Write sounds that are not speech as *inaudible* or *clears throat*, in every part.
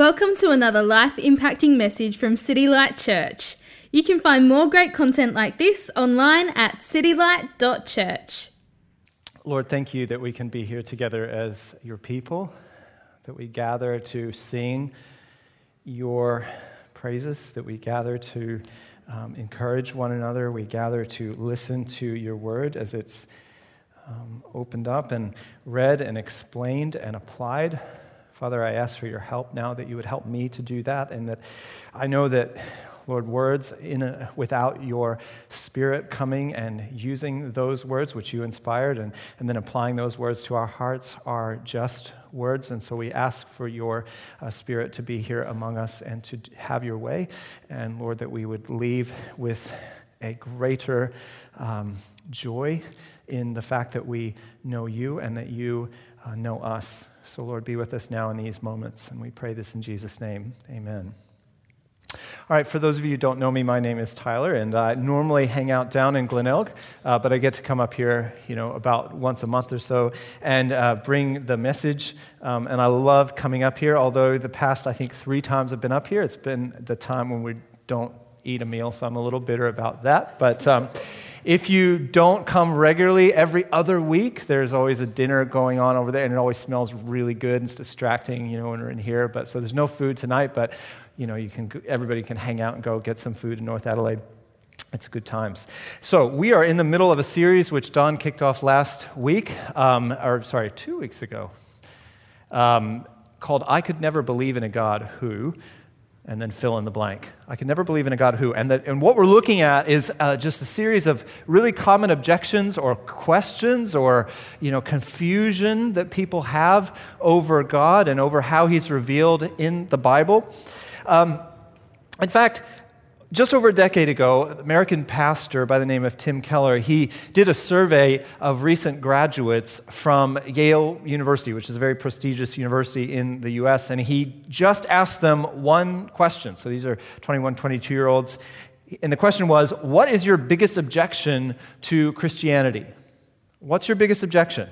Welcome to another life impacting message from City Light Church. You can find more great content like this online at citylight.church. Lord, thank you that we can be here together as your people, that we gather to sing your praises, that we gather to um, encourage one another, we gather to listen to your word as it's um, opened up and read and explained and applied. Father, I ask for your help now that you would help me to do that, and that I know that, Lord, words in a, without your spirit coming and using those words which you inspired and, and then applying those words to our hearts are just words. And so we ask for your uh, spirit to be here among us and to have your way. And Lord, that we would leave with a greater um, joy in the fact that we know you and that you uh, know us. So, Lord, be with us now in these moments. And we pray this in Jesus' name. Amen. All right, for those of you who don't know me, my name is Tyler, and I normally hang out down in Glenelg, uh, but I get to come up here, you know, about once a month or so and uh, bring the message. Um, and I love coming up here, although the past, I think, three times I've been up here, it's been the time when we don't eat a meal, so I'm a little bitter about that. But um, if you don't come regularly every other week, there's always a dinner going on over there, and it always smells really good. And it's distracting, you know, when we're in here. But so there's no food tonight, but you know, you can everybody can hang out and go get some food in North Adelaide. It's good times. So we are in the middle of a series which Don kicked off last week, um, or sorry, two weeks ago, um, called "I Could Never Believe in a God Who." And then fill in the blank. I can never believe in a God who. And, that, and what we're looking at is uh, just a series of really common objections or questions or you know, confusion that people have over God and over how He's revealed in the Bible. Um, in fact, just over a decade ago, an American pastor by the name of Tim Keller, he did a survey of recent graduates from Yale University, which is a very prestigious university in the US, and he just asked them one question. So these are 21, 22 year olds. And the question was, What is your biggest objection to Christianity? What's your biggest objection?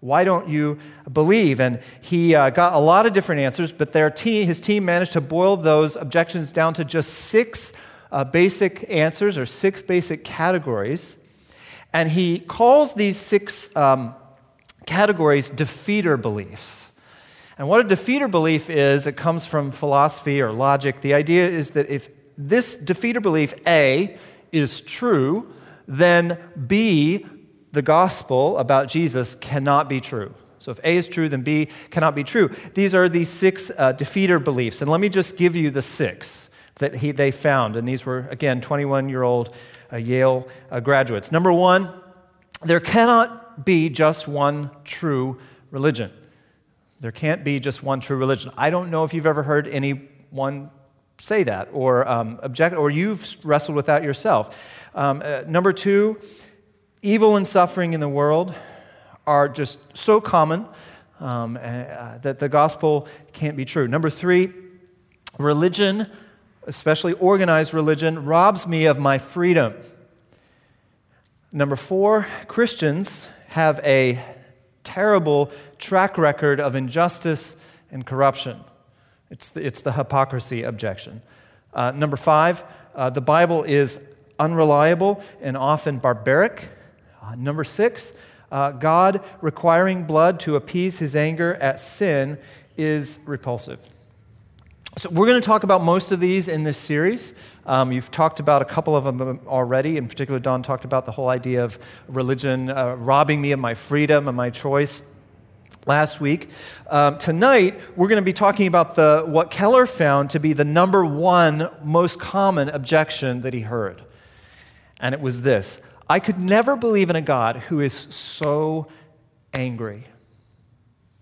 Why don't you believe? And he uh, got a lot of different answers, but their team, his team managed to boil those objections down to just six uh, basic answers or six basic categories. And he calls these six um, categories defeater beliefs. And what a defeater belief is, it comes from philosophy or logic. The idea is that if this defeater belief, A, is true, then B, the gospel about Jesus, cannot be true. So if A is true, then B cannot be true. These are the six uh, defeater beliefs. And let me just give you the six that he, they found. And these were, again, 21 year old uh, Yale uh, graduates. Number one, there cannot be just one true religion. There can't be just one true religion. I don't know if you've ever heard anyone say that or um, object, or you've wrestled with that yourself. Um, uh, number two, evil and suffering in the world are just so common um, uh, that the gospel can't be true. Number three, religion especially organized religion, robs me of my freedom. Number four, Christians have a terrible track record of injustice and corruption. It's the, it's the hypocrisy objection. Uh, number five, uh, the Bible is unreliable and often barbaric. Uh, number six, uh, God requiring blood to appease his anger at sin is repulsive. So, we're going to talk about most of these in this series. Um, you've talked about a couple of them already. In particular, Don talked about the whole idea of religion uh, robbing me of my freedom and my choice last week. Um, tonight, we're going to be talking about the, what Keller found to be the number one most common objection that he heard. And it was this I could never believe in a God who is so angry.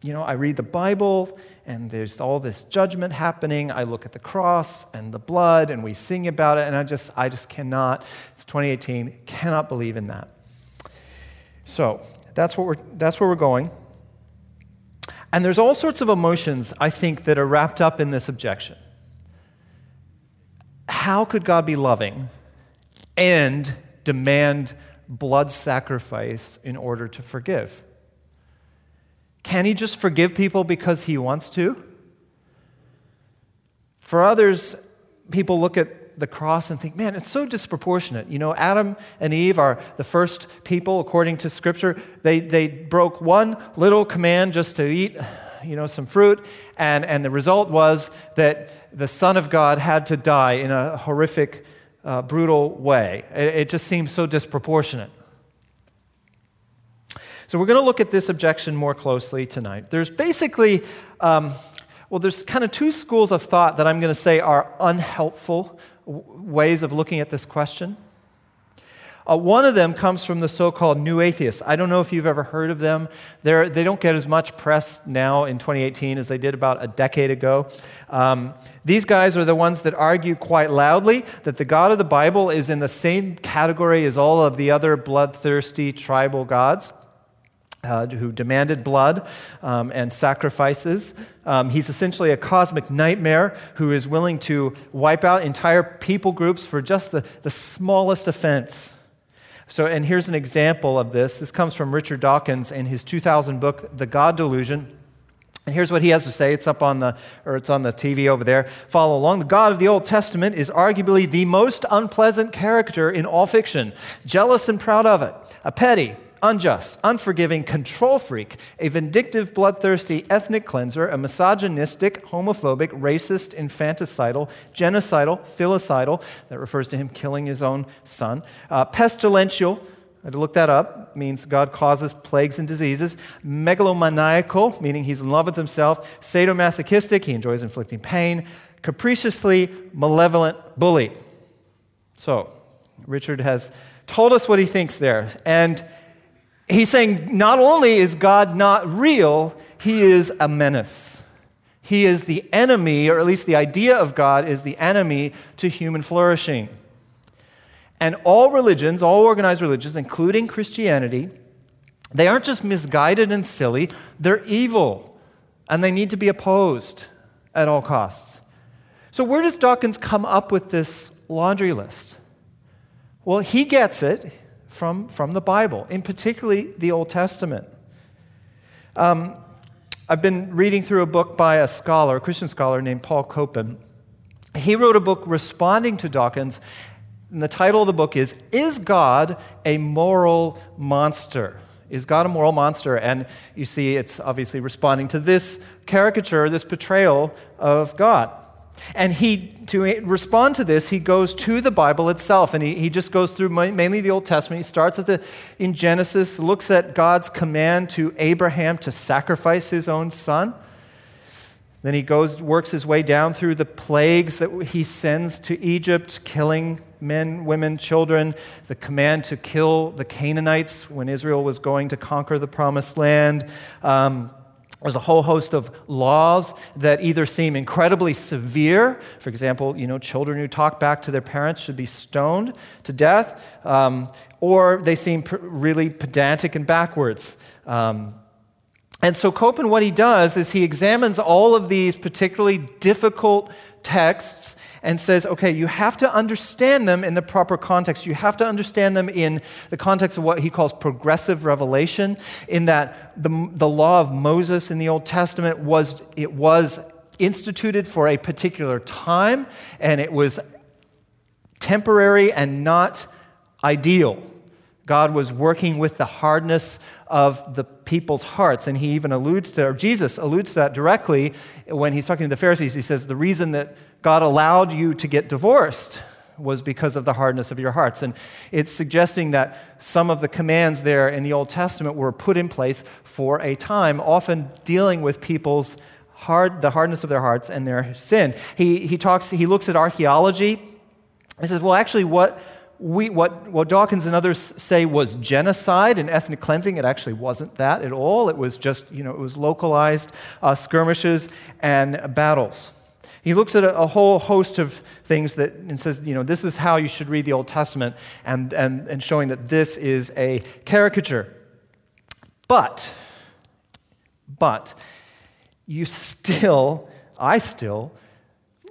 You know, I read the Bible and there's all this judgment happening. I look at the cross and the blood, and we sing about it, and I just, I just cannot, it's 2018, cannot believe in that. So that's, what we're, that's where we're going. And there's all sorts of emotions, I think, that are wrapped up in this objection. How could God be loving and demand blood sacrifice in order to forgive? Can he just forgive people because he wants to? For others, people look at the cross and think, man, it's so disproportionate. You know, Adam and Eve are the first people, according to Scripture. They, they broke one little command just to eat, you know, some fruit, and, and the result was that the Son of God had to die in a horrific, uh, brutal way. It, it just seems so disproportionate. So, we're going to look at this objection more closely tonight. There's basically, um, well, there's kind of two schools of thought that I'm going to say are unhelpful ways of looking at this question. Uh, one of them comes from the so called New Atheists. I don't know if you've ever heard of them. They're, they don't get as much press now in 2018 as they did about a decade ago. Um, these guys are the ones that argue quite loudly that the God of the Bible is in the same category as all of the other bloodthirsty tribal gods uh, who demanded blood um, and sacrifices. Um, he's essentially a cosmic nightmare who is willing to wipe out entire people groups for just the, the smallest offense. So, and here's an example of this. This comes from Richard Dawkins in his 2000 book, The God Delusion. And here's what he has to say. It's up on the, or it's on the TV over there. Follow along. The God of the Old Testament is arguably the most unpleasant character in all fiction, jealous and proud of it, a petty, unjust, unforgiving control freak, a vindictive, bloodthirsty ethnic cleanser, a misogynistic, homophobic, racist, infanticidal, genocidal, filicidal, that refers to him killing his own son, uh, pestilential, I had to look that up, means God causes plagues and diseases, megalomaniacal, meaning he's in love with himself, sadomasochistic, he enjoys inflicting pain, capriciously malevolent bully. So, Richard has told us what he thinks there. And he's saying not only is God not real, he is a menace. He is the enemy, or at least the idea of God is the enemy to human flourishing. And all religions, all organized religions, including Christianity, they aren't just misguided and silly, they're evil, and they need to be opposed at all costs. So, where does Dawkins come up with this laundry list? Well, he gets it from, from the Bible, in particularly the Old Testament. Um, I've been reading through a book by a scholar, a Christian scholar named Paul Copan. He wrote a book responding to Dawkins, and the title of the book is Is God a Moral Monster? Is God a moral monster? And you see, it's obviously responding to this caricature, this portrayal of God. And he, to respond to this, he goes to the Bible itself, and he, he just goes through mainly the Old Testament. He starts at the, in Genesis, looks at God's command to Abraham to sacrifice his own son. Then he goes, works his way down through the plagues that he sends to Egypt, killing men, women, children, the command to kill the Canaanites when Israel was going to conquer the promised land. Um, there's a whole host of laws that either seem incredibly severe. For example, you know, children who talk back to their parents should be stoned to death, um, or they seem pr- really pedantic and backwards. Um, and so Copan, what he does is he examines all of these particularly difficult texts and says, okay, you have to understand them in the proper context. You have to understand them in the context of what he calls progressive revelation, in that the, the law of Moses in the Old Testament was, it was instituted for a particular time, and it was temporary and not ideal. God was working with the hardness of the people's hearts. And he even alludes to, or Jesus alludes to that directly when he's talking to the Pharisees. He says, The reason that God allowed you to get divorced was because of the hardness of your hearts. And it's suggesting that some of the commands there in the Old Testament were put in place for a time, often dealing with people's hard, the hardness of their hearts and their sin. He, he talks, he looks at archaeology. He says, well, actually, what we, what, what Dawkins and others say was genocide and ethnic cleansing, it actually wasn't that at all. It was just, you know, it was localized uh, skirmishes and battles. He looks at a, a, whole host of things that, and says, you know, this is how you should read the Old Testament, and, and, and showing that this is a caricature. But, but, you still, I still,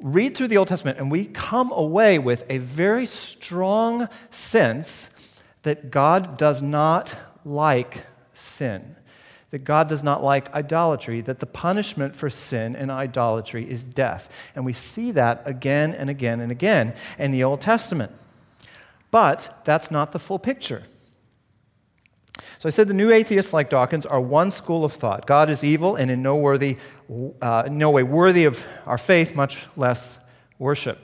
read through the Old Testament and we come away with a very strong sense that God does not like sin. that God does not like idolatry, that the punishment for sin and idolatry is death. And we see that again and again and again in the Old Testament. But that's not the full picture. So I said the new atheists, like Dawkins, are one school of thought. God is evil and in no, worthy, uh, no way worthy of our faith, much less worship.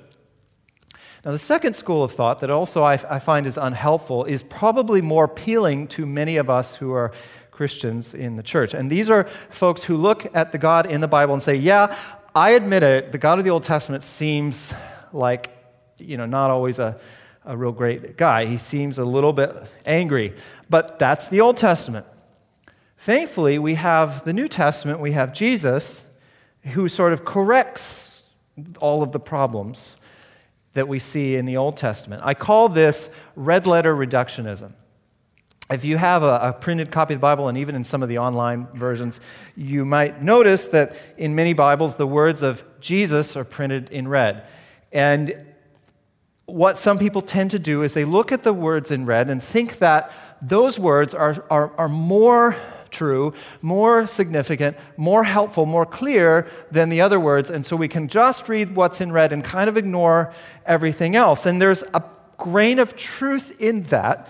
Now, the second school of thought that also I, I find is unhelpful is probably more appealing to many of us who are Christians in the church. And these are folks who look at the God in the Bible and say, yeah, I admit it, the God of the Old Testament seems like, you know, not always a, a real great guy. He seems a little bit angry. But that's the Old Testament. Thankfully, we have the New Testament, we have Jesus, who sort of corrects all of the problems that we see in the Old Testament. I call this red letter reductionism. If you have a, a, printed copy of the Bible, and even in some of the online versions, you might notice that in many Bibles, the words of Jesus are printed in red. And what some people tend to do is they look at the words in red and think that those words are, are, are more true, more significant, more helpful, more clear than the other words. And so we can just read what's in red and kind of ignore everything else. And there's a grain of truth in that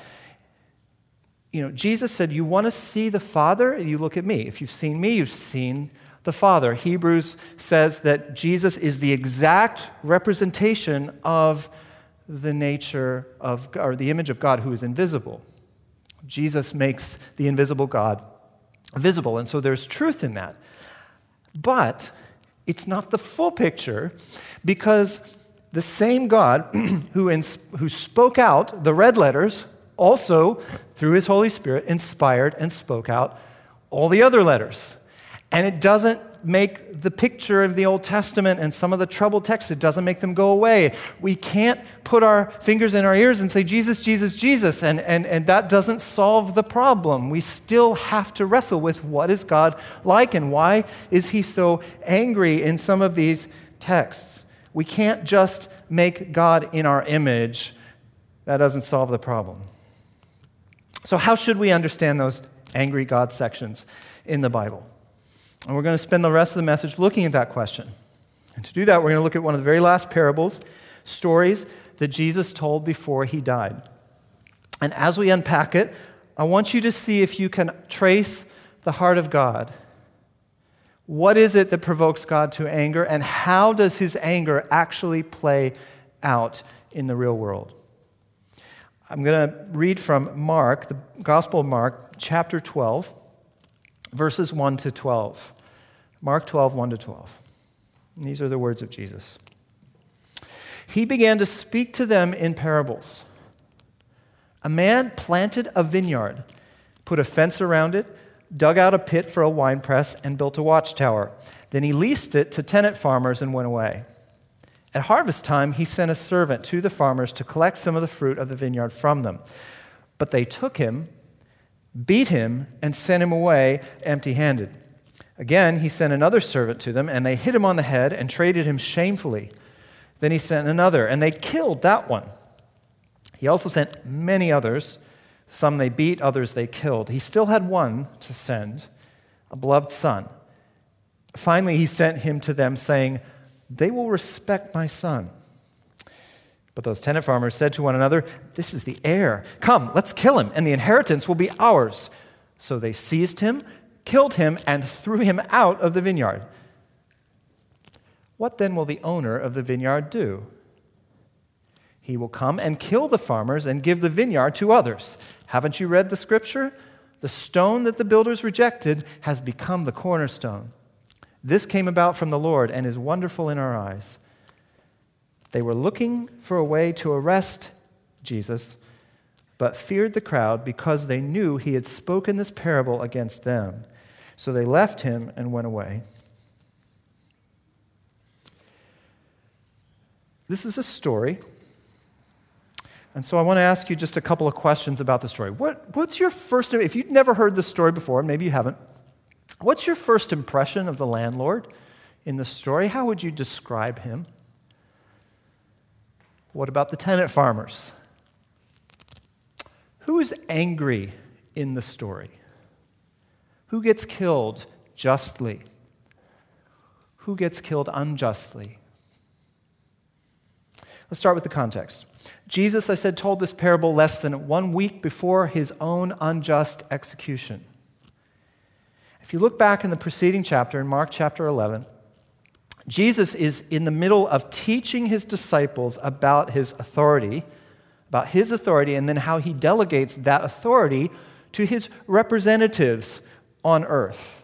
you know, Jesus said, You want to see the Father? You look at me. If you've seen me, you've seen the Father. Hebrews says that Jesus is the exact representation of the nature of, or the image of God who is invisible. Jesus makes the invisible God visible, and so there's truth in that. But it's not the full picture because the same God *clears throat* who, who spoke out the red letters also, through his Holy Spirit, inspired and spoke out all the other letters. And it doesn't make the picture of the Old Testament and some of the troubled texts, it doesn't make them go away. We can't put our fingers in our ears and say, Jesus, Jesus, Jesus, and, and, and that doesn't solve the problem. We still have to wrestle with what is God like and why is he so angry in some of these texts. We can't just make God in our image. That doesn't solve the problem. So, how should we understand those angry God sections in the Bible? And we're going to spend the rest of the message looking at that question. And to do that, we're going to look at one of the very last parables, stories that Jesus told before he died. And as we unpack it, I want you to see if you can trace the heart of God. What is it that provokes God to anger, and how does his anger actually play out in the real world? I'm going to read from Mark, the Gospel of Mark, chapter 12, verses 1 to 12. Mark 12, 1 to 12. And these are the words of Jesus. He began to speak to them in parables. A man planted a vineyard, put a fence around it, dug out a pit for a winepress, and built a watchtower. Then he leased it to tenant farmers and went away. At harvest time, he sent a servant to the farmers to collect some of the fruit of the vineyard from them. But they took him, beat him, and sent him away empty handed. Again, he sent another servant to them, and they hit him on the head and treated him shamefully. Then he sent another, and they killed that one. He also sent many others. Some they beat, others they killed. He still had one to send, a beloved son. Finally, he sent him to them, saying, they will respect my son. But those tenant farmers said to one another, This is the heir. Come, let's kill him, and the inheritance will be ours. So they seized him, killed him, and threw him out of the vineyard. What then will the owner of the vineyard do? He will come and kill the farmers and give the vineyard to others. Haven't you read the scripture? The stone that the builders rejected has become the cornerstone. This came about from the Lord and is wonderful in our eyes. They were looking for a way to arrest Jesus, but feared the crowd because they knew he had spoken this parable against them. So they left him and went away. This is a story. And so I want to ask you just a couple of questions about the story. What, what's your first, if you've never heard this story before, maybe you haven't, What's your first impression of the landlord in the story? How would you describe him? What about the tenant farmers? Who is angry in the story? Who gets killed justly? Who gets killed unjustly? Let's start with the context. Jesus, I said, told this parable less than one week before his own unjust execution. If you look back in the preceding chapter, in Mark chapter 11, Jesus is in the middle of teaching his disciples about his authority, about his authority, and then how he delegates that authority to his representatives on earth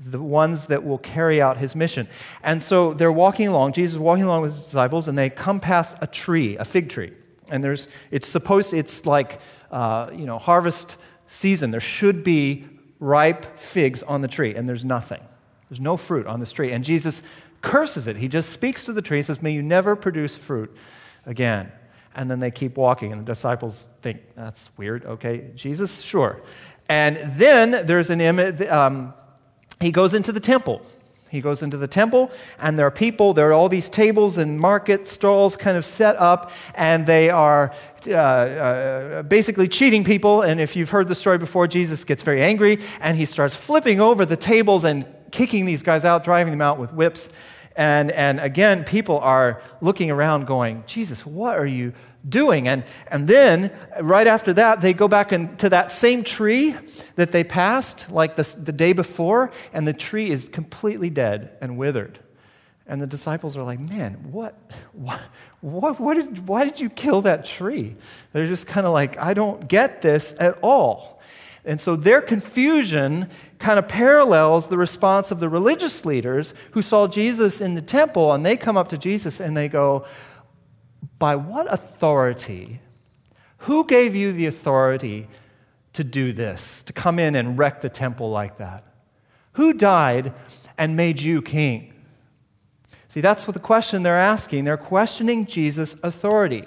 the ones that will carry out his mission. And so they're walking along, Jesus is walking along with his disciples, and they come past a tree, a fig tree. And there's, it's supposed, it's like, uh, you know, harvest season. There should be ripe figs on the tree, and there's nothing. There's no fruit on this tree. And Jesus curses it. He just speaks to the tree and says, May you never produce fruit again. And then they keep walking, and the disciples think, That's weird. Okay, Jesus, sure. And then there's an image, um, he goes into the temple. He goes into the temple, and there are people, there are all these tables and market stalls kind of set up, and they are uh, uh, basically cheating people. And if you've heard the story before, Jesus gets very angry, and he starts flipping over the tables and kicking these guys out, driving them out with whips. And, and again, people are looking around going, Jesus, what are you doing. And, and then, right after that, they go back in, to that same tree that they passed, like the, the day before, and the tree is completely dead and withered. And the disciples are like, man, what, what, what, what did, why did you kill that tree? They're just kind of like, I don't get this at all. And so their confusion kind of parallels the response of the religious leaders who saw Jesus in the temple, and they come up to Jesus and they go, by what authority? Who gave you the authority to do this, to come in and wreck the temple like that? Who died and made you king? See, that's what the question they're asking. They're questioning Jesus' authority.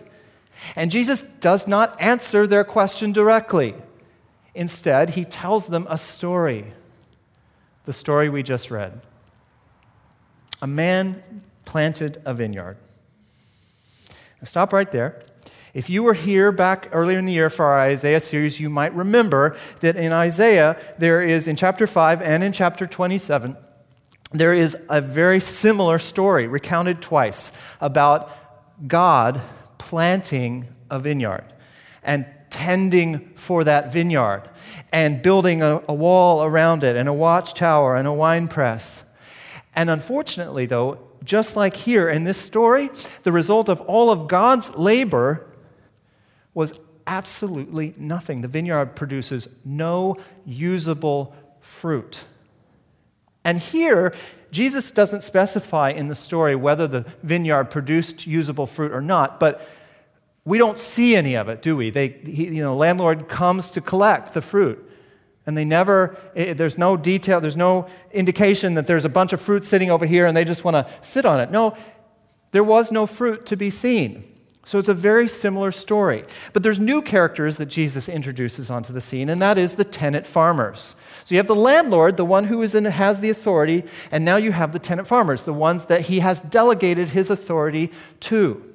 And Jesus does not answer their question directly. Instead, he tells them a story the story we just read. A man planted a vineyard. Stop right there. If you were here back earlier in the year for our Isaiah series, you might remember that in Isaiah, there is in chapter 5 and in chapter 27, there is a very similar story recounted twice about God planting a vineyard and tending for that vineyard and building a, a wall around it and a watchtower and a wine press. And unfortunately, though, just like here in this story, the result of all of God's labor was absolutely nothing. The vineyard produces no usable fruit. And here, Jesus doesn't specify in the story whether the vineyard produced usable fruit or not, but we don't see any of it, do we? They, he, you know, landlord comes to collect the fruit. And they never, it, there's no detail, there's no indication that there's a bunch of fruit sitting over here and they just want to sit on it. No, there was no fruit to be seen. So it's a very similar story. But there's new characters that Jesus introduces onto the scene, and that is the tenant farmers. So you have the landlord, the one who is in, has the authority, and now you have the tenant farmers, the ones that he has delegated his authority to.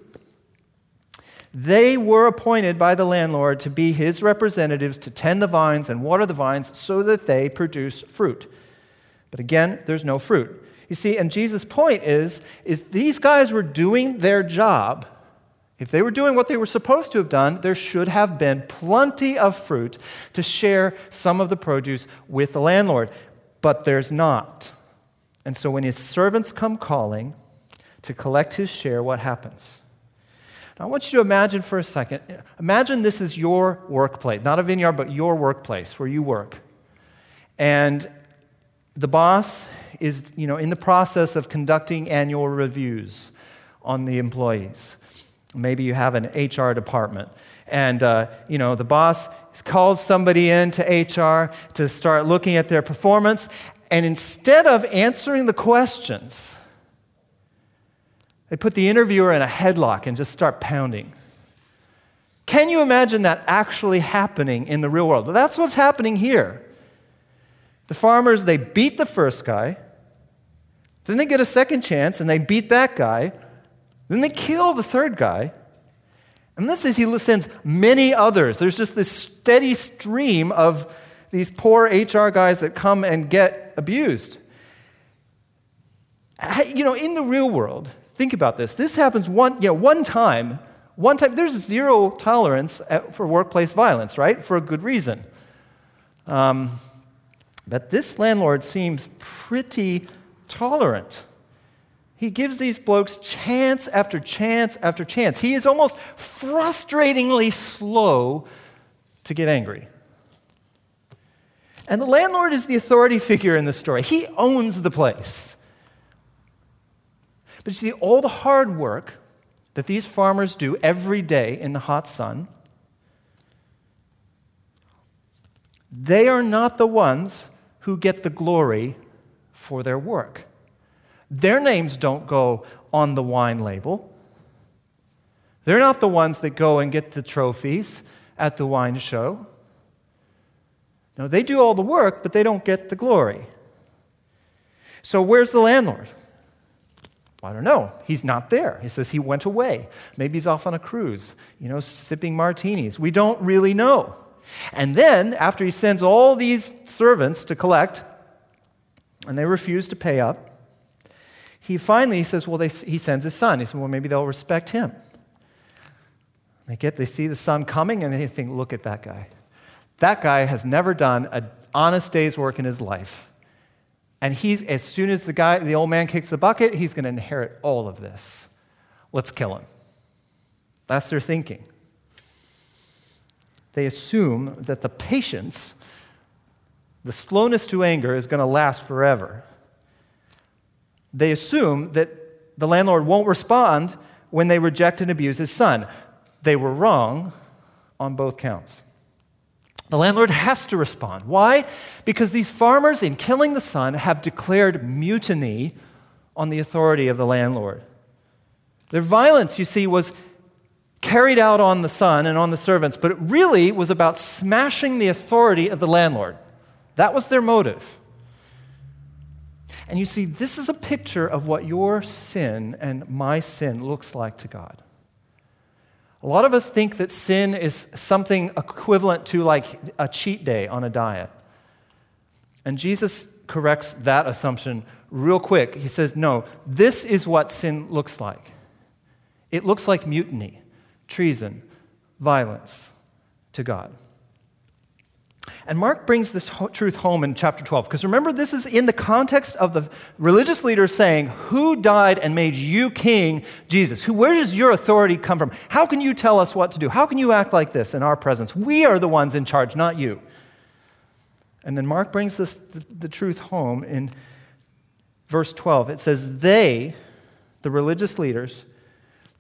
They were appointed by the landlord to be his representatives to tend the vines and water the vines so that they produce fruit. But again, there's no fruit. You see, and Jesus' point is, is these guys were doing their job. If they were doing what they were supposed to have done, there should have been plenty of fruit to share some of the produce with the landlord. But there's not. And so when his servants come calling to collect his share, what happens? Now, I want you to imagine for a second imagine this is your workplace, not a vineyard, but your workplace where you work. And the boss is you know, in the process of conducting annual reviews on the employees. Maybe you have an HR department. And uh, you know, the boss calls somebody in to HR to start looking at their performance. And instead of answering the questions, they put the interviewer in a headlock and just start pounding. Can you imagine that actually happening in the real world? Well, that's what's happening here. The farmers, they beat the first guy, then they get a second chance and they beat that guy, then they kill the third guy. And this is, he sends many others. There's just this steady stream of these poor HR guys that come and get abused. You know, in the real world, think about this. This happens one, yeah, one time. One time, there's zero tolerance for workplace violence, right? For a good reason. Um, but this landlord seems pretty tolerant. He gives these blokes chance after chance after chance. He is almost frustratingly slow to get angry. And the landlord is the authority figure in the story. He owns the place. But you see, all the hard work that these farmers do every day in the hot sun, they are not the ones who get the glory for their work. Their names don't go on the wine label. They're not the ones that go and get the trophies at the wine show. No, they do all the work, but they don't get the glory. So, where's the landlord? I don't know. He's not there. He says he went away. Maybe he's off on a cruise, you know, sipping martinis. We don't really know. And then, after he sends all these servants to collect, and they refuse to pay up, he finally says, Well, they, he sends his son. He says, Well, maybe they'll respect him. They get, they see the son coming, and they think, Look at that guy. That guy has never done an honest day's work in his life. And he's, as soon as the guy, the old man kicks the bucket, he's going to inherit all of this. Let's kill him. That's their thinking. They assume that the patience, the slowness to anger, is going to last forever. They assume that the landlord won't respond when they reject and abuse his son. They were wrong on both counts. The landlord has to respond. Why? Because these farmers, in killing the son, have declared mutiny on the authority of the landlord. Their violence, you see, was carried out on the son and on the servants, but it really was about smashing the authority of the landlord. That was their motive. And you see, this is a picture of what your sin and my sin looks like to God. A lot of us think that sin is something equivalent to like a cheat day on a diet. And Jesus corrects that assumption real quick. He says, No, this is what sin looks like it looks like mutiny, treason, violence to God. And Mark brings this ho- truth home in chapter 12, because remember, this is in the context of the religious leaders saying, Who died and made you king, Jesus? Who, where does your authority come from? How can you tell us what to do? How can you act like this in our presence? We are the ones in charge, not you. And then Mark brings this, the, the truth home in verse 12. It says, They, the religious leaders,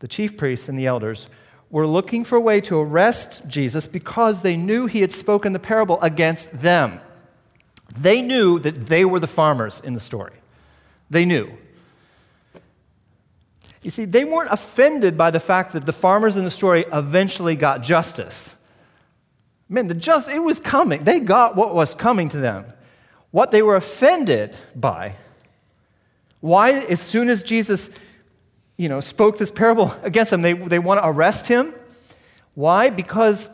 the chief priests, and the elders, were looking for a way to arrest Jesus because they knew he had spoken the parable against them. They knew that they were the farmers in the story. They knew. You see, they weren't offended by the fact that the farmers in the story eventually got justice. Man, the just it was coming. They got what was coming to them. What they were offended by, why as soon as Jesus you know, spoke this parable *laughs* against him. They, they want to arrest him. Why? Because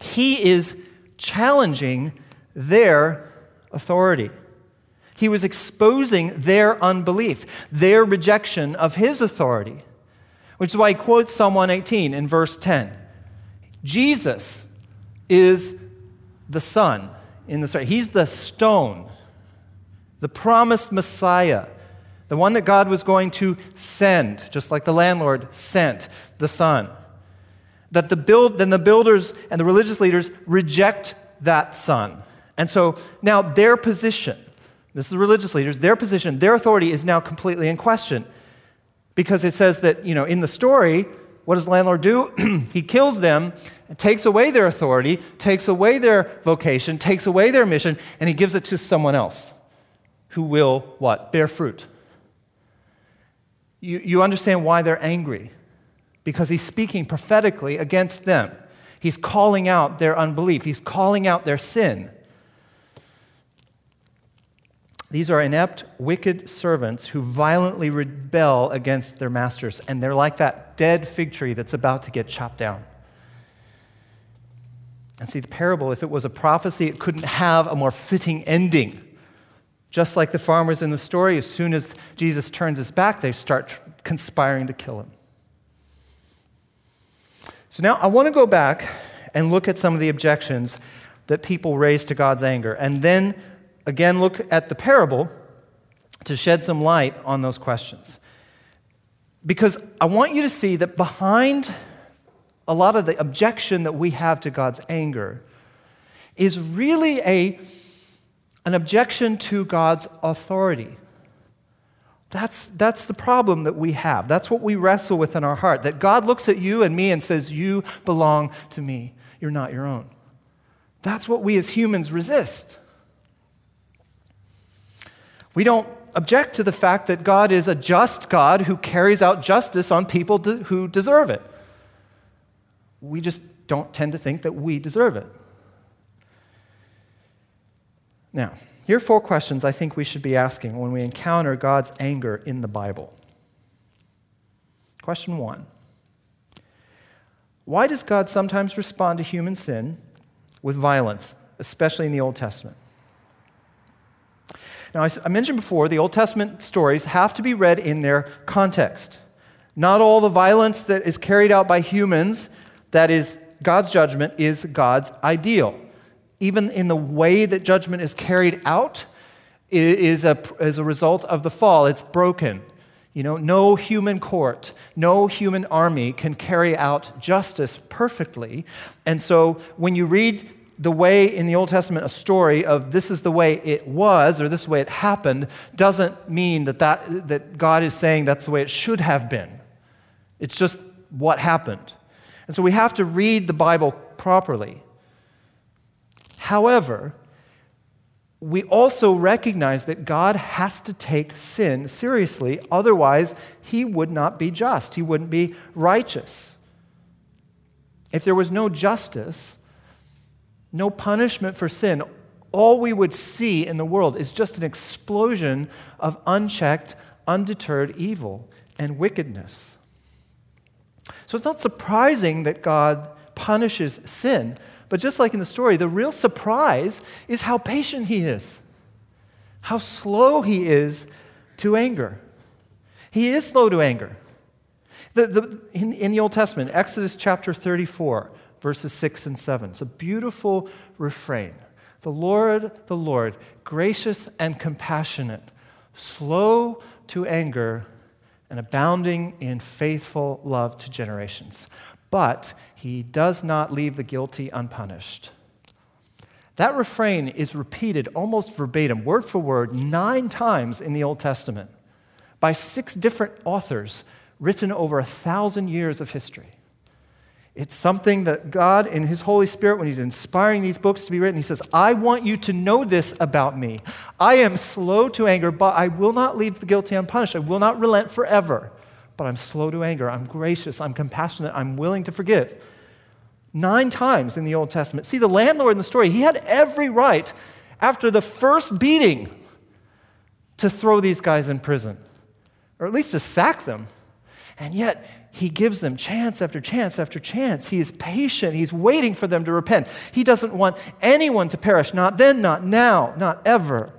he is challenging their authority. He was exposing their unbelief, their rejection of his authority, which is why he quotes Psalm 118 in verse 10. Jesus is the Son in the story. He's the stone, the promised Messiah the one that God was going to send, just like the landlord sent the son. That the build, then the builders and the religious leaders reject that son. And so now their position, this is the religious leaders, their position, their authority is now completely in question. Because it says that, you know, in the story, what does the landlord do? *clears throat* he kills them, takes away their authority, takes away their vocation, takes away their mission, and he gives it to someone else who will what? Bear fruit you, you understand why they're angry. Because he's speaking prophetically against them. He's calling out their unbelief, he's calling out their sin. These are inept, wicked servants who violently rebel against their masters, and they're like that dead fig tree that's about to get chopped down. And see, the parable, if it was a prophecy, it couldn't have a more fitting ending. Just like the farmers in the story, as soon as Jesus turns his back, they start conspiring to kill him. So now I want to go back and look at some of the objections that people raise to God's anger, and then again look at the parable to shed some light on those questions. Because I want you to see that behind a lot of the objection that we have to God's anger is really a, an objection to God's authority. That's, that's the problem that we have. That's what we wrestle with in our heart. That God looks at you and me and says, You belong to me. You're not your own. That's what we as humans resist. We don't object to the fact that God is a just God who carries out justice on people who deserve it. We just don't tend to think that we deserve it. Now, here are four questions I think we should be asking when we encounter God's anger in the Bible. Question one Why does God sometimes respond to human sin with violence, especially in the Old Testament? Now, I mentioned before, the Old Testament stories have to be read in their context. Not all the violence that is carried out by humans that is, God's judgment is God's ideal. Even in the way that judgment is carried out, is a, is a result of the fall. It's broken. You know, no human court, no human army can carry out justice perfectly. And so when you read the way in the Old Testament a story of this is the way it was or this is the way it happened doesn't mean that, that, that God is saying that's the way it should have been. It's just what happened. And so we have to read the Bible properly. However, we also recognize that God has to take sin seriously, otherwise, he would not be just, he wouldn't be righteous. If there was no justice, no punishment for sin, all we would see in the world is just an explosion of unchecked, undeterred evil and wickedness. So it's not surprising that God punishes sin. But just like in the story, the real surprise is how patient he is, how slow he is to anger. He is slow to anger. The, the, in, in the Old Testament, Exodus chapter 34, verses 6 and 7, it's a beautiful refrain. The Lord, the Lord, gracious and compassionate, slow to anger and abounding in faithful love to generations. But he does not leave the guilty unpunished. That refrain is repeated almost verbatim, word for word, nine times in the Old Testament by six different authors written over a thousand years of history. It's something that God, in His Holy Spirit, when He's inspiring these books to be written, He says, I want you to know this about me. I am slow to anger, but I will not leave the guilty unpunished. I will not relent forever, but I'm slow to anger. I'm gracious. I'm compassionate. I'm willing to forgive. Nine times in the Old Testament. See, the landlord in the story, he had every right after the first beating to throw these guys in prison, or at least to sack them. And yet, he gives them chance after chance after chance. He is patient. He's waiting for them to repent. He doesn't want anyone to perish, not then, not now, not ever.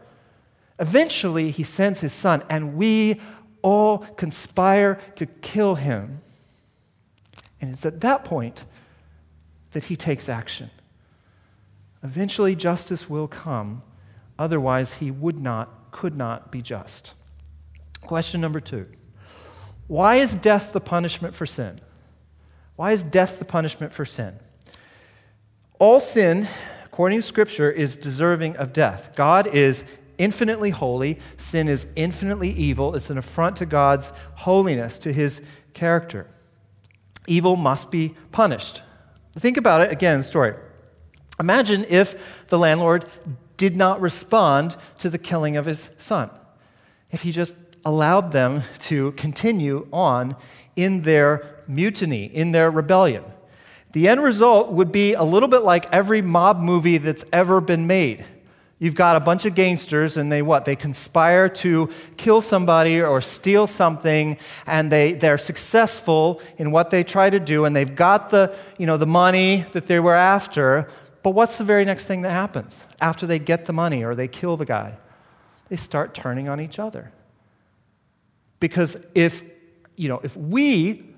Eventually, he sends his son, and we all conspire to kill him. And it's at that point that he takes action. Eventually, justice will come. Otherwise, he would not, could not be just. Question number two why is death the punishment for sin? Why is death the punishment for sin? All sin, according to Scripture, is deserving of death. God is infinitely holy, sin is infinitely evil. It's an affront to God's holiness, to his character. Evil must be punished. Think about it again, story. Imagine if the landlord did not respond to the killing of his son. If he just allowed them to continue on in their mutiny, in their rebellion. The end result would be a little bit like every mob movie that's ever been made. You've got a bunch of gangsters, and they what? They conspire to kill somebody or steal something, and they, they're successful in what they try to do, and they've got the, you know, the money that they were after, But what's the very next thing that happens after they get the money or they kill the guy? They start turning on each other. Because if, you know, if we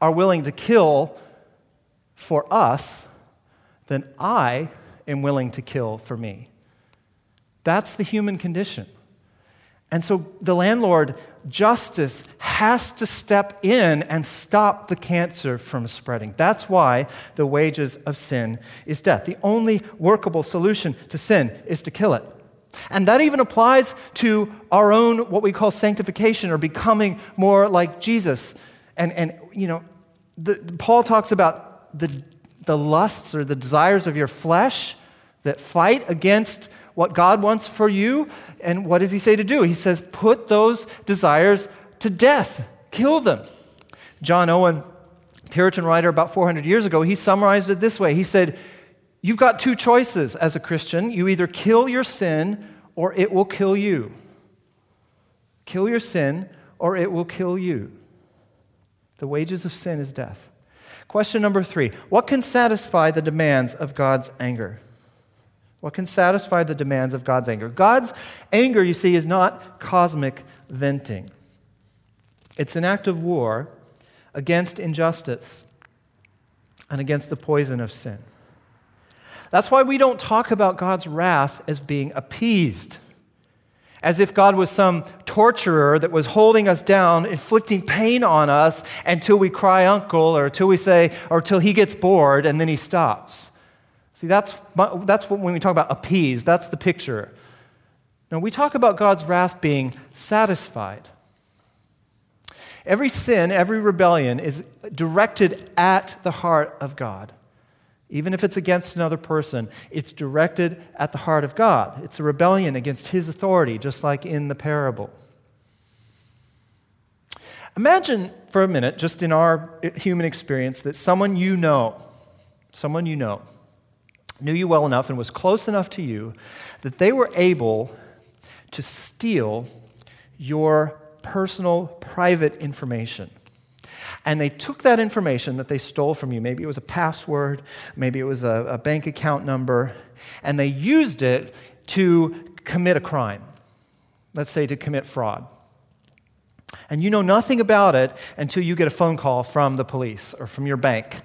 are willing to kill for us, then I am willing to kill for me. That's the human condition. And so the landlord, justice, has to step in and stop the cancer from spreading. That's why the wages of sin is death. The only workable solution to sin is to kill it. And that even applies to our own, what we call sanctification or becoming more like Jesus. And, and you know, the, Paul talks about the, the lusts or the desires of your flesh that fight against what God wants for you. And what does he say to do? He says, put those desires to death, kill them. John Owen, Puritan writer about 400 years ago, he summarized it this way. He said, You've got two choices as a Christian. You either kill your sin or it will kill you. Kill your sin or it will kill you. The wages of sin is death. Question number three What can satisfy the demands of God's anger? What can satisfy the demands of God's anger? God's anger, you see, is not cosmic venting, it's an act of war against injustice and against the poison of sin. That's why we don't talk about God's wrath as being appeased, as if God was some torturer that was holding us down, inflicting pain on us until we cry uncle or until we say, or until he gets bored and then he stops. See, that's, that's what, when we talk about appease, that's the picture. Now, we talk about God's wrath being satisfied. Every sin, every rebellion is directed at the heart of God. Even if it's against another person, it's directed at the heart of God. It's a rebellion against His authority, just like in the parable. Imagine for a minute, just in our human experience, that someone you know, someone you know, knew you well enough and was close enough to you that they were able to steal your personal, private information. And they took that information that they stole from you, maybe it was a password, maybe it was a, a bank account number, and they used it to commit a crime. Let's say to commit fraud. And you know nothing about it until you get a phone call from the police or from your bank,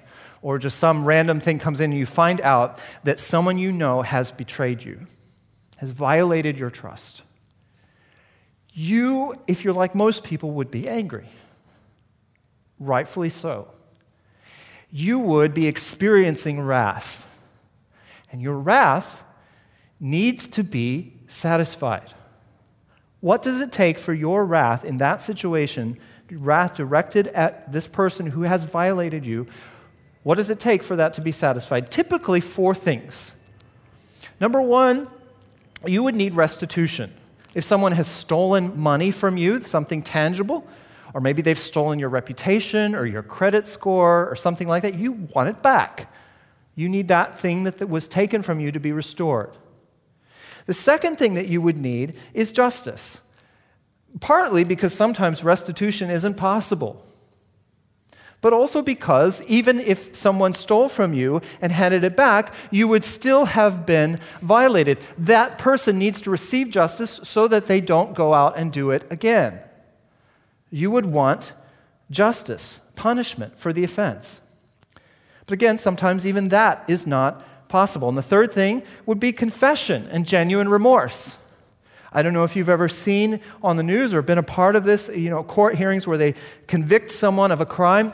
or just some random thing comes in and you find out that someone you know has betrayed you, has violated your trust. You, if you're like most people, would be angry rightfully so, you would be experiencing wrath. And your wrath needs to be satisfied. What does it take for your wrath in that situation, wrath directed at this person who has violated you? What does it take for that to be satisfied? Typically, four things. Number one, you would need restitution. If someone has stolen money from you, something tangible, or maybe they've stolen your reputation or your credit score or something like that. You want it back. You need that thing that was taken from you to be restored. The second thing that you would need is justice, partly because sometimes restitution isn't possible. But also because even if someone stole from you and handed it back, you would still have been violated. That person needs to receive justice so that they don't go out and do it again you would want justice, punishment for the offense. But again, sometimes even that is not possible. And the third thing would be confession and genuine remorse. I don't know if you've ever seen on the news or been a part of this, you know, court hearings where they convict someone of a crime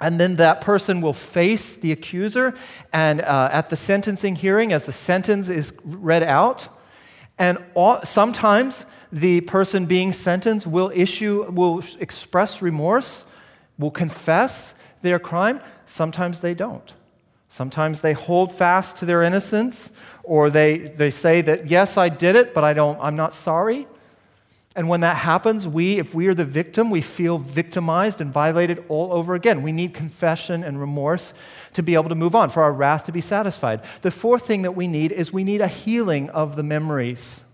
and then that person will face the accuser and uh, at the sentencing hearing as the sentence is read out and all, sometimes the person being sentenced will issue, will express remorse, will confess their crime. Sometimes they don't. Sometimes they hold fast to their innocence, or they, they say that, yes, I did it, but I don't, I'm not sorry. And when that happens, we, if we are the victim, we feel victimized and violated all over again. We need confession and remorse to be able to move on, for our wrath to be satisfied. The fourth thing that we need is we need a healing of the memories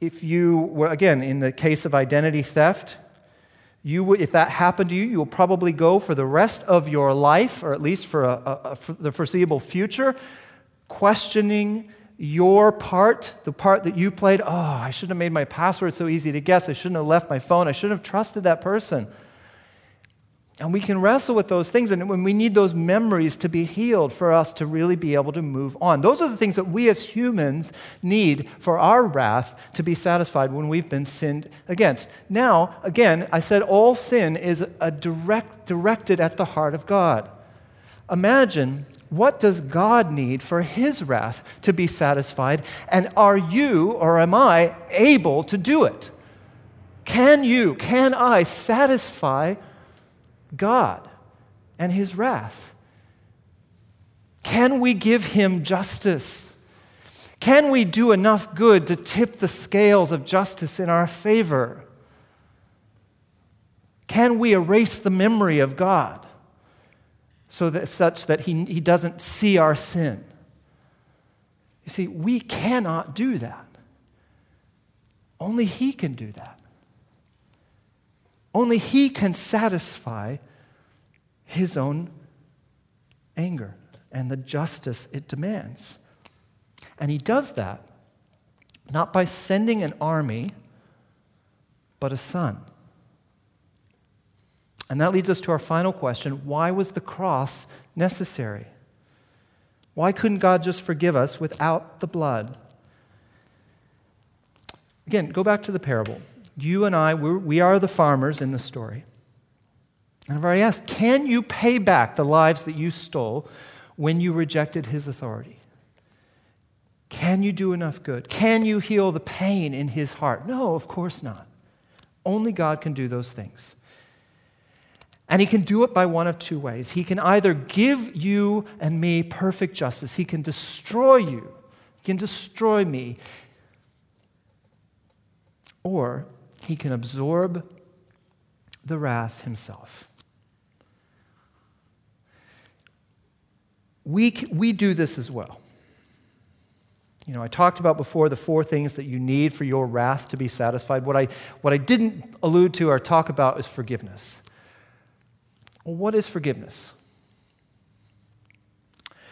if you were, again, in the case of identity theft, You, if that happened to you, you will probably go for the rest of your life, or at least for, a, a, for the foreseeable future, questioning your part, the part that you played. Oh, I shouldn't have made my password so easy to guess. I shouldn't have left my phone. I shouldn't have trusted that person. And we can wrestle with those things, and when we need those memories to be healed for us to really be able to move on. Those are the things that we as humans need for our wrath to be satisfied when we've been sinned against. Now, again, I said all sin is a direct, directed at the heart of God. Imagine what does God need for his wrath to be satisfied, and are you or am I able to do it? Can you, can I satisfy God and his wrath? Can we give him justice? Can we do enough good to tip the scales of justice in our favor? Can we erase the memory of God so that such that he, he doesn't see our sin? You see, we cannot do that. Only he can do that. Only He can satisfy His own anger and the justice it demands. And He does that not by sending an army, but a son. And that leads us to our final question why was the cross necessary? Why couldn't God just forgive us without the blood? Again, go back to the parable you and I, we're, the farmers in the story. And I've already asked, can you pay back the lives that you stole when you rejected his authority? Can you do enough good? Can you heal the pain in his heart? No, of course not. Only God can do those things. And he can do it by one of two ways. He can either give you and me perfect justice, he can destroy you, he can destroy me, or he can absorb the wrath himself. We, we do this as well. You know, I talked about before the four things that you need for your wrath to be satisfied. What I, what I didn't allude to or talk about is forgiveness. Well, what is forgiveness?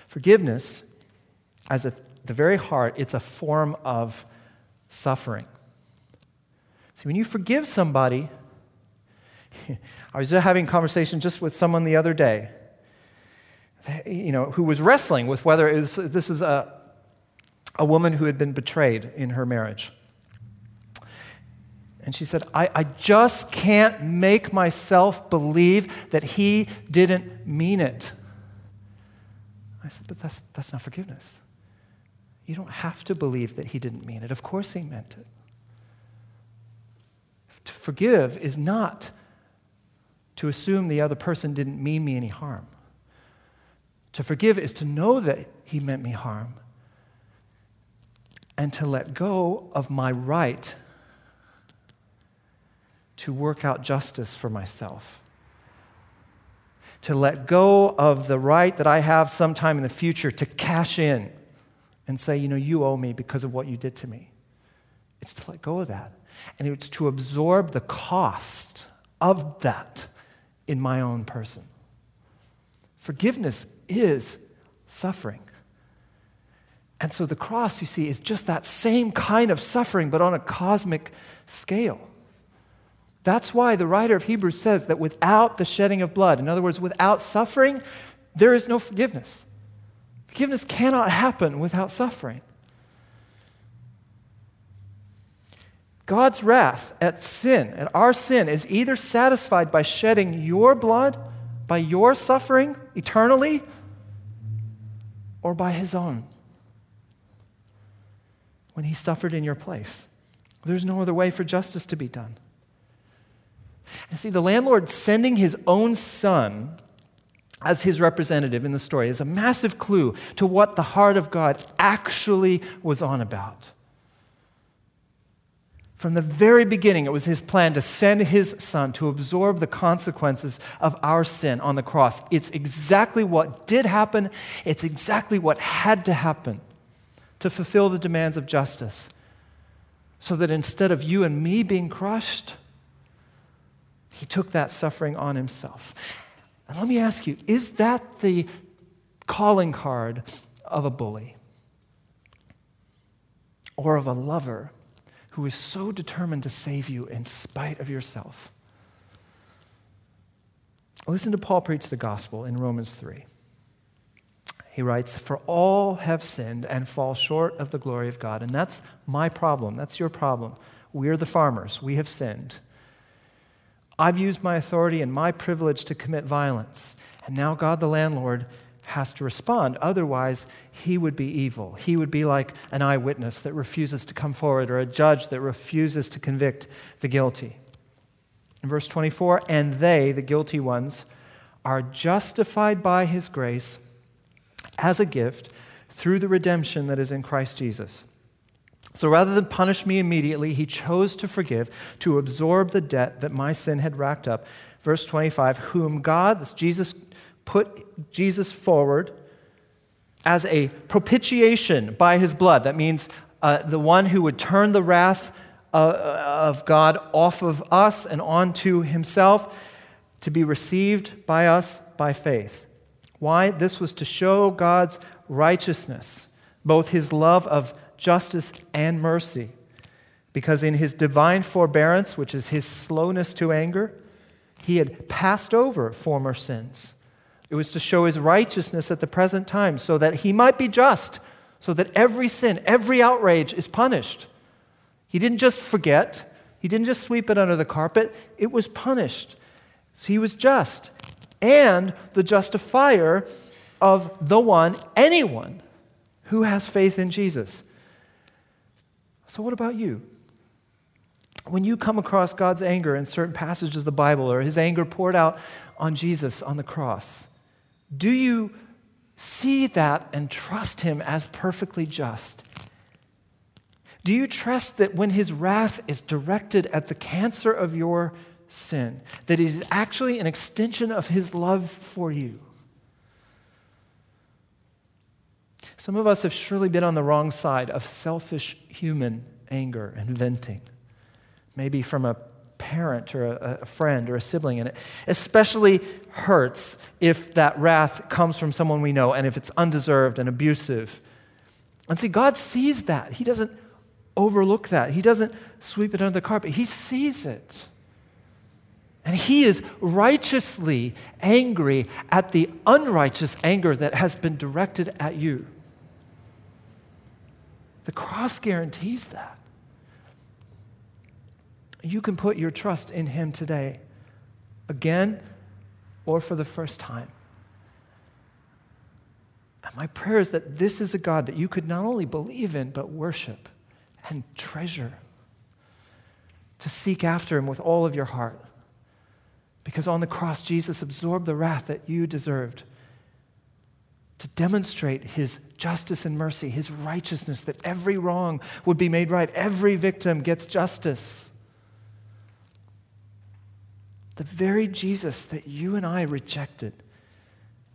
Forgiveness, as at the very heart, it's a form of suffering. See, when you forgive somebody, *laughs* I was having a conversation just with someone the other day, you know, who was wrestling with whether it was, this is a, a woman who had been betrayed in her marriage. And she said, I, I just can't make myself believe that he didn't mean it. I said, but that's, that's not forgiveness. You don't have to believe that he didn't mean it. Of course he meant it. To forgive is not to assume the other person didn't mean me any harm. To forgive is to know that he meant me harm and to let go of my right to work out justice for myself. To let go of the right that I have sometime in the future to cash in and say, you know, you owe me because of what you did to me. It's to let go of that and it's to absorb the cost of that in my own person. Forgiveness is suffering. And so the cross, you see, is just that same kind of suffering, but on a cosmic scale. That's why the writer of Hebrews says that without the shedding of blood, in other words, without suffering, there is no forgiveness. Forgiveness cannot happen without suffering. God's wrath at sin, at our sin, is either satisfied by shedding your blood, by your suffering eternally, or by his own when he suffered in your place. There's no other way for justice to be done. And see, the landlord sending his own son as his representative in the story is a massive clue to what the heart of God actually was on about. From the very beginning, it was his plan to send his son to absorb the consequences of our sin on the cross. It's exactly what did happen, it's exactly what had to happen to fulfill the demands of justice. So that instead of you and me being crushed, He took that suffering on himself. And let me ask you is that the calling card of a bully or of a lover who is so determined to save you in spite of yourself? Listen to Paul preach the gospel in Romans 3. He writes, For all have sinned and fall short of the glory of God. And that's my problem. That's your problem. We're the farmers. We have sinned. I've used my authority and my privilege to commit violence. And now God, the landlord, has to respond. Otherwise, he would be evil. He would be like an eyewitness that refuses to come forward or a judge that refuses to convict the guilty. In verse 24, and they, the guilty ones, are justified by his grace as a gift through the redemption that is in Christ Jesus. So rather than punish me immediately, he chose to forgive, to absorb the debt that my sin had racked up. Verse 25, whom God, this Jesus, put Jesus forward as a propitiation by his blood. That means uh, the one who would turn the wrath uh, of God off of us and onto himself to be received by us by faith. Why? This was to show God's righteousness, both his love of justice and mercy. Because in his divine forbearance, which is his slowness to anger, he had passed over former sins. It was to show his righteousness at the present time so that he might be just, so that every sin, every outrage is punished. He didn't just forget, he didn't just sweep it under the carpet, it was punished. So he was just and the justifier of the one, anyone who has faith in Jesus. So, what about you? When you come across God's anger in certain passages of the Bible or his anger poured out on Jesus on the cross, do you see that and trust him as perfectly just do you trust that when his wrath is directed at the cancer of your sin, that it is actually an extension of his love for you? Some of us have surely been on the wrong side of selfish human anger and venting, maybe from a parent or a, a, friend or a sibling, and it especially hurts if that wrath comes from someone we know and if it's undeserved and abusive. And see, God sees that. He doesn't overlook that. He doesn't sweep it under the carpet. He sees it. And he is righteously angry at the unrighteous anger that has been directed at you. The cross guarantees that. You can put your trust in him today, again or for the first time. And my prayer is that this is a God that you could not only believe in, but worship and treasure. To seek after him with all of your heart. Because on the cross, Jesus absorbed the wrath that you deserved to demonstrate his justice and mercy, his righteousness, that every wrong would be made right, every victim gets justice. The very Jesus that you and I rejected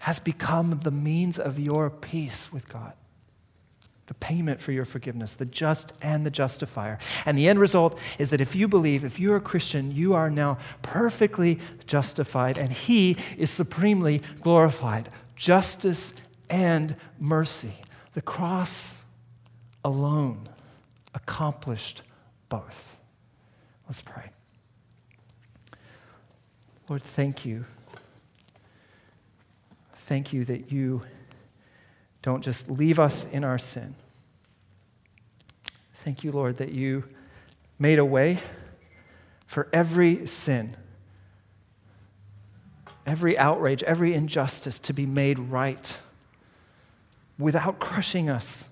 has become the means of your peace with God the payment for your forgiveness, the just and the justifier. And the end result is that if you believe, if you're a Christian, you are now perfectly justified and He is supremely glorified. Justice and mercy. The cross alone accomplished both. Let's pray. Lord, thank you. Thank you that you don't just leave us in our sin. Thank you, Lord, that you made a way for every sin, every outrage, every injustice to be made right without crushing us.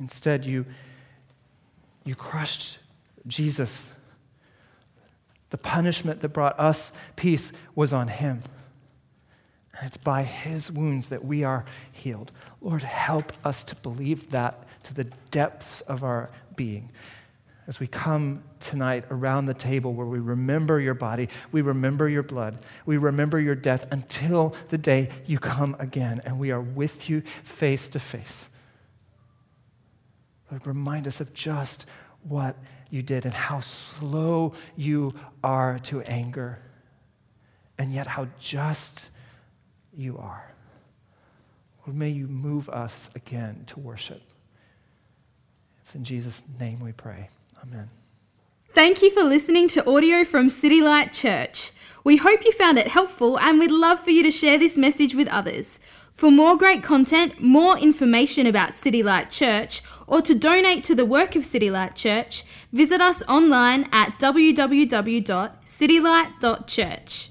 Instead, you, you crushed Jesus. The punishment that brought us peace was on him. And it's by his wounds that we are healed. Lord, help us to believe that to the depths of our being. As we come tonight around the table where we remember your body, we remember your blood, we remember your death until the day you come again and we are with you face to face. Lord, remind us of just what you did and how slow you are to anger, and yet how just you are. Lord, may you move us again to worship. It's in Jesus' name we pray. Amen. Thank you for listening to audio from City Light Church. We hope you found it helpful and we'd love for you to share this message with others. For more great content, more information about City Light Church, or to donate to the work of City Light Church, visit us online at www.citylight.church.